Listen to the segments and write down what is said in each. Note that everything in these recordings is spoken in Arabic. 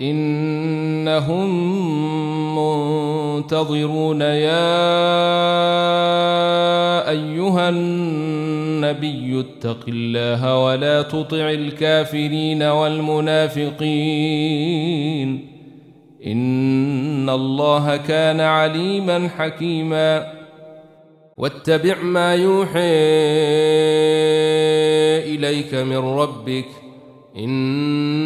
إنهم منتظرون يا أيها النبي اتق الله ولا تطع الكافرين والمنافقين إن الله كان عليما حكيما واتبع ما يوحي إليك من ربك إن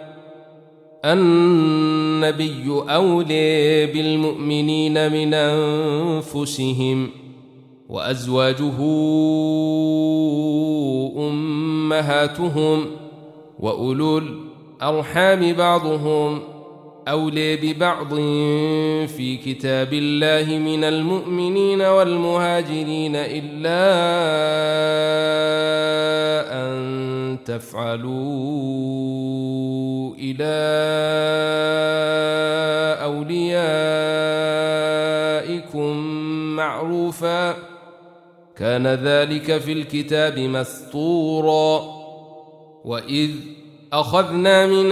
النبي أولي بالمؤمنين من أنفسهم وأزواجه أمهاتهم وأولو الأرحام بعضهم أولي ببعض في كتاب الله من المؤمنين والمهاجرين إلا أن تفعلوا إلى أوليائكم معروفا. كان ذلك في الكتاب مسطورا. وإذ أخذنا من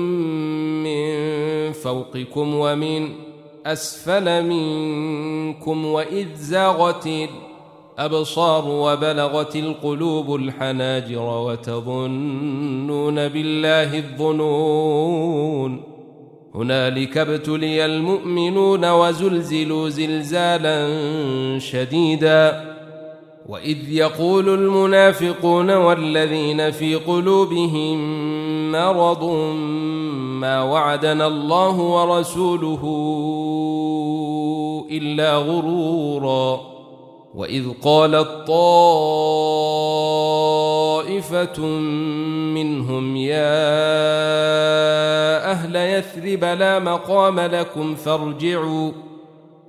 فوقكم ومن أسفل منكم وإذ زاغت الأبصار وبلغت القلوب الحناجر وتظنون بالله الظنون. هنالك ابتلي المؤمنون وزلزلوا زلزالا شديدا. وإذ يقول المنافقون والذين في قلوبهم مرض ما وعدنا الله ورسوله إلا غرورا. وإذ قالت طائفة منهم يا أهل يثرب لا مقام لكم فارجعوا.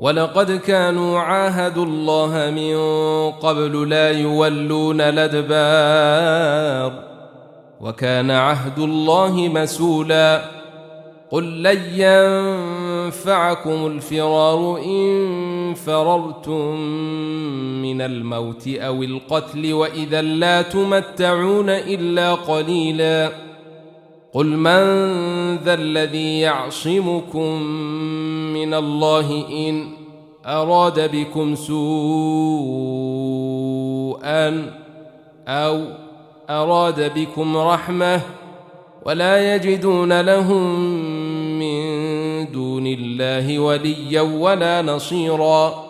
ولقد كانوا عاهدوا الله من قبل لا يولون الأدبار وكان عهد الله مسولا قل لن ينفعكم الفرار إن فررتم من الموت أو القتل وإذا لا تمتعون إلا قليلا قل من ذا الذي يعصمكم من الله إن أراد بكم سوءا أو أراد بكم رحمة ولا يجدون لهم من دون الله وليا ولا نصيرا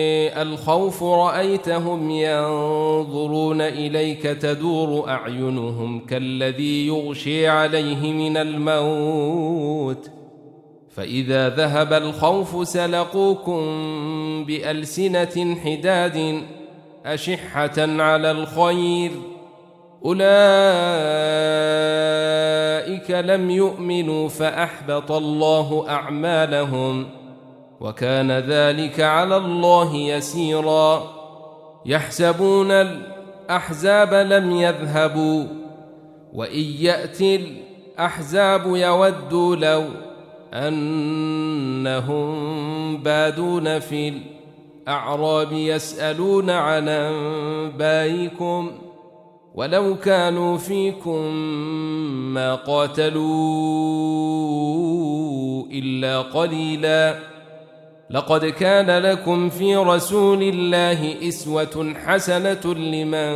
الخوف رأيتهم ينظرون إليك تدور أعينهم كالذي يغشي عليه من الموت. فإذا ذهب الخوف سلقوكم بألسنة حداد أشحة على الخير. أولئك لم يؤمنوا فأحبط الله أعمالهم. وكان ذلك على الله يسيرا. يحسبون الأحزاب لم يذهبوا وإن يأتي الأحزاب يودوا لو أنهم بادون في الأعراب يسألون عن أنبائكم ۖ ولو كانوا فيكم ما قاتلوا إلا قليلا. لقد كان لكم في رسول الله إسوة حسنة لمن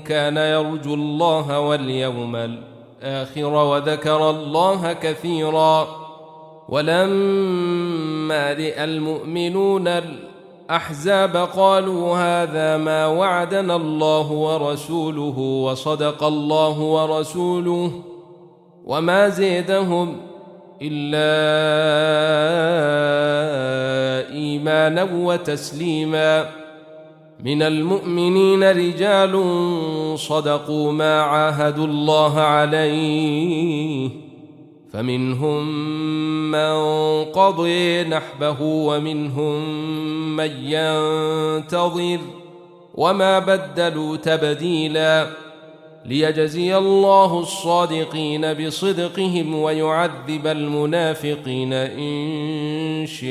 كان يرجو الله واليوم الآخر وذكر الله كثيرا. ولما رأى المؤمنون احزاب قالوا هذا ما وعدنا الله ورسوله وصدق الله ورسوله وما زيدهم إلا إيمانا وتسليما. من المؤمنين رجال صدقوا ما عاهدوا الله عليه فمنهم من قضي نحبه ومنهم من ينتظر وما بدلوا تبديلا. ليجزي الله الصادقين بصدقهم ويعذب المنافقين إن شاء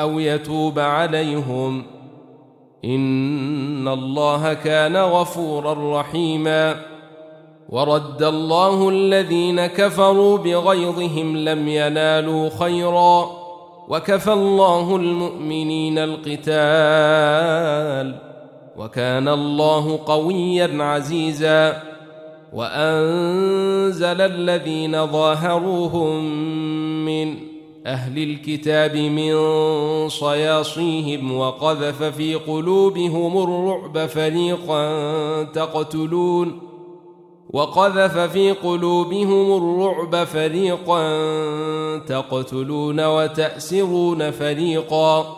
أو يتوب عليهم. إن الله كان غفورا رحيما. ورد الله الذين كفروا بغيظهم لم ينالوا خيرا. وكفى الله المؤمنين القتال. وكان الله قويا عزيزا وأنزل الذين ظاهروهم من أهل الكتاب من صياصيهم وقذف في قلوبهم الرعب فريقا تقتلون وقذف في قلوبهم الرعب فريقا تقتلون وتأسرون فريقا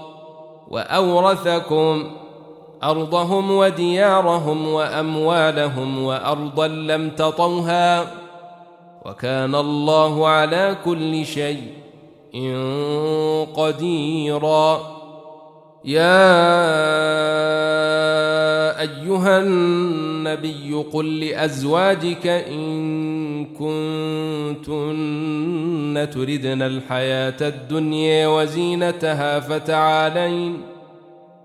وأورثكم أرضهم وديارهم وأموالهم وأرضا لم تطوها وكان الله على كل شيء قديرا. يا أيها النبي قل لأزواجك إن كنتن تردن الحياة الدنيا وزينتها فتعالين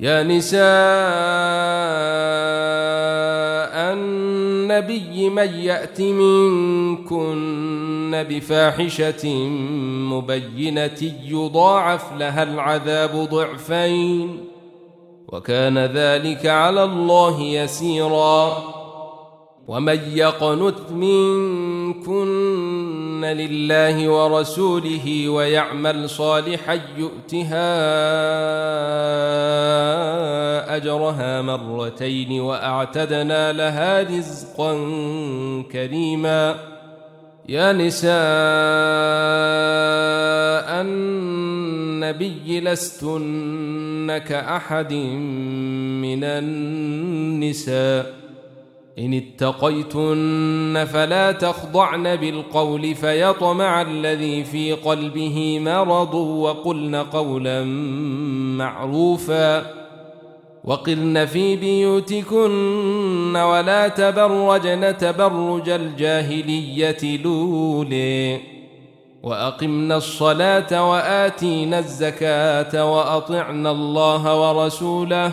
يا نساء النبي من يأت منكن بفاحشة مبينة يضاعف لها العذاب ضعفين وكان ذلك على الله يسيرا ومن يقنت منكن لله ورسوله ويعمل صالحا يؤتها أجرها مرتين وأعتدنا لها رزقا كريما. يا نساء النبي لستن كأحد من النساء. إن اتقيتن فلا تخضعن بالقول فيطمع الذي في قلبه مرض وقلن قولا معروفا وقلن في بيوتكن ولا تبرجن تبرج الجاهلية لولي وأقمنا الصلاة وآتينا الزكاة وأطعنا الله ورسوله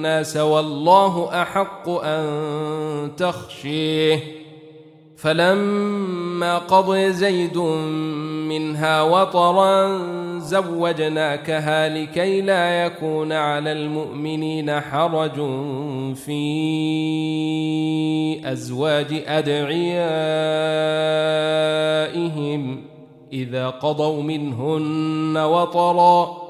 الناس والله أحق أن تخشيه. فلما قضي زيد منها وطرا زوجناكها لكي لا يكون على المؤمنين حرج في أزواج أدعيائهم إذا قضوا منهن وطرا.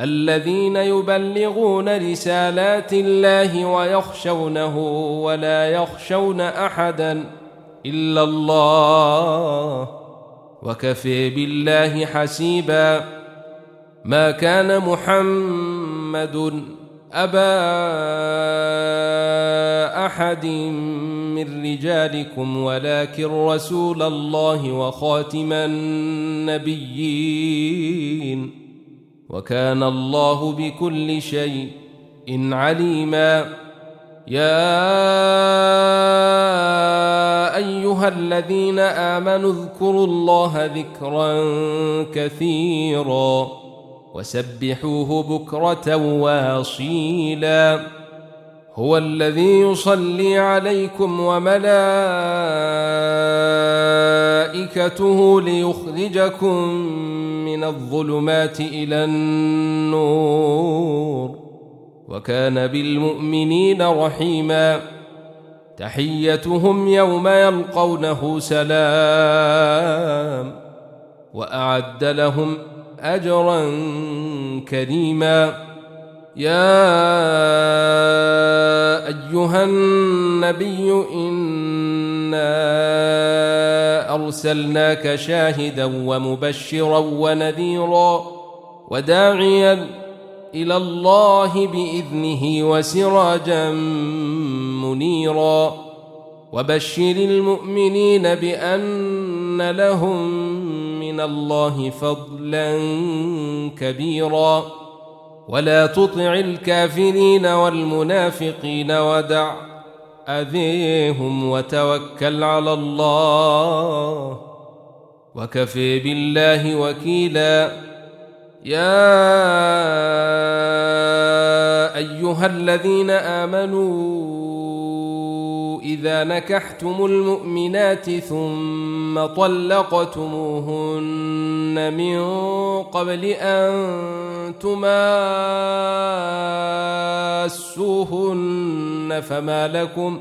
الذين يبلغون رسالات الله ويخشونه ولا يخشون أحدا إلا الله وكفي بالله حسيبا ما كان محمد أبا أحد من رجالكم ولكن رسول الله وخاتم النبيين وكان الله بكل شيء عليما. يا أيها الذين آمنوا اذكروا الله ذكرا كثيرا وسبحوه بكرة واصيلا. هو الذي يصلي عليكم وملائكته ليخرجكم من الظلمات إلى النور. وكان بالمؤمنين رحيما. تحيتهم يوم يلقونه سلام. وأعد لهم أجرا كريما. يا أيها النبي إنا أرسلناك شاهدا ومبشرا ونذيرا وداعيا إلى الله بإذنه وسراجا منيرا. وبشر المؤمنين بأن لهم من الله فضلا كبيرا. ولا تطع الكافرين والمنافقين ودع أذيهم وتوكل على الله وكفي بالله وكيلا. يا أيها الذين آمنوا إذا نكحتم المؤمنات ثم طلقتموهن من قبل أن تماسوهن فما لكم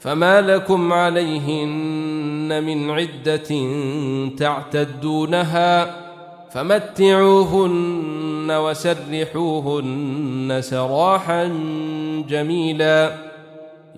فما لكم عليهن من عدة تعتدونها فمتعوهن وسرحوهن سراحا جميلا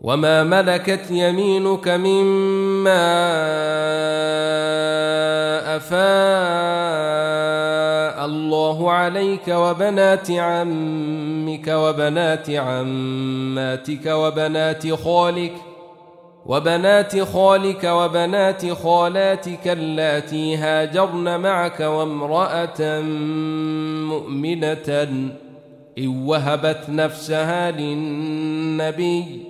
وما ملكت يمينك مما افاء الله عليك وبنات عمك وبنات عماتك وبنات خالك وبنات خالك وبنات خالاتك اللاتي هاجرن معك وامرأة مؤمنة إن وهبت نفسها للنبي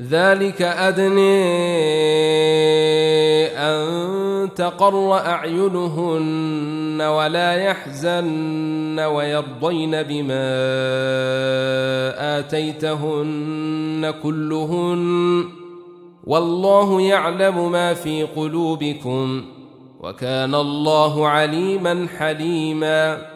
ذلك أدني أن تقر أعينهن ولا يحزن ويرضين بما آتيتهن كلهن والله يعلم ما في قلوبكم وكان الله عليما حليما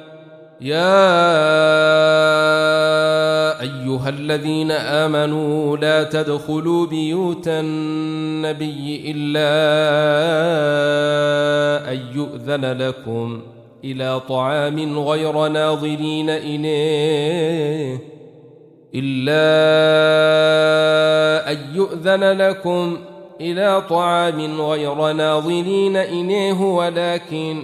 يا أيها الذين آمنوا لا تدخلوا بيوت النبي إلا أن يؤذن لكم إلى طعام غير ناظرين إليه إلا أن يؤذن لكم إلى طعام غير ناظرين إليه ولكن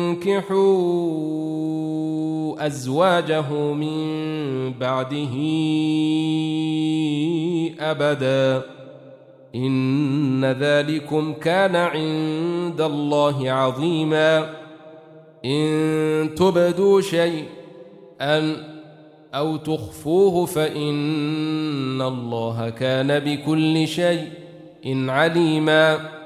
تنكحوا أزواجه من بعده أبدا. إن ذلكم كان عند الله عظيما. إن تبدوا شيئا أو تخفوه فإن الله كان بكل شيء إن عليما.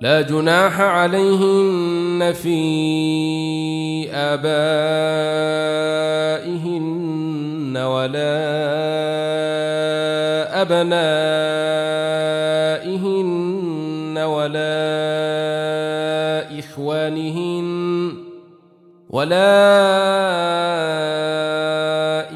لا جناح عليهن في آبائهن ولا أبنائهن ولا إخوانهن ولا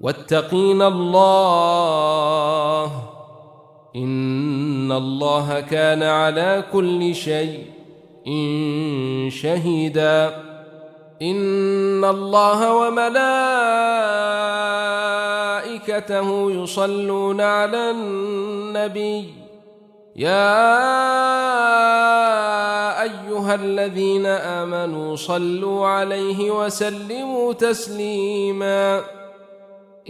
واتقين الله إن الله كان على كل شيء إن شهيدا إن الله وملائكته يصلون على النبي يا أيها الذين آمنوا صلوا عليه وسلموا تسليما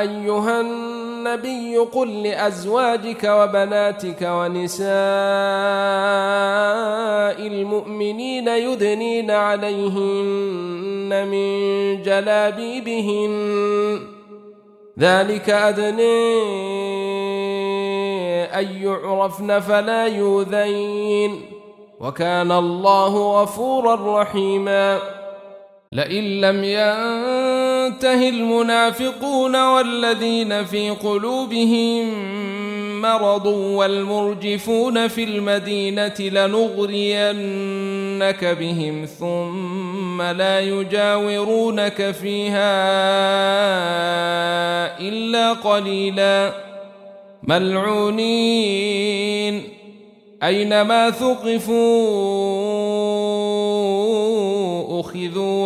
أيها النبي قل لأزواجك وبناتك ونساء المؤمنين يدنين عليهن من جلابيبهن. ذلك ادني أن يعرفن فلا يؤذين. وكان الله غفورا رحيما. لئن لم ينته المنافقون والذين في قلوبهم مرض والمرجفون في المدينة لنغرينك بهم ثم لا يجاورونك فيها إلا قليلا. ملعونين. أينما أخذوا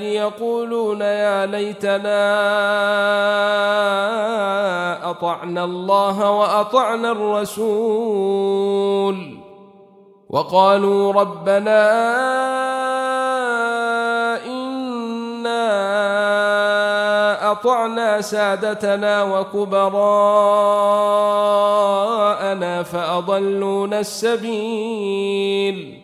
يقولون يا ليتنا أطعنا الله وأطعنا الرسول. وقالوا ربنا إنا أطعنا سادتنا وكبراءنا فأضلونا السبيل.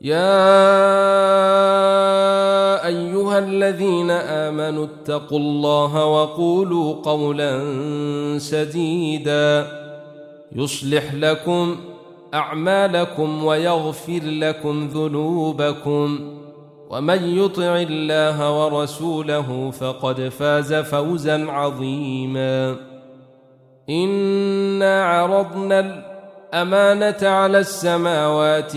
يا أيها الذين آمنوا اتقوا الله وقولوا قولا سديدا يصلح لكم أعمالكم ويغفر لكم ذنوبكم ومن يطع الله ورسوله فقد فاز فوزا عظيما إنا عرضنا الأمانة على السماوات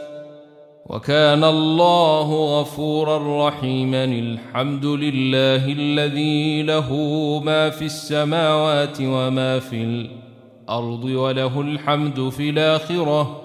وكان الله غفورا رحيما الحمد لله الذي له ما في السماوات وما في الأرض وله الحمد في الآخرة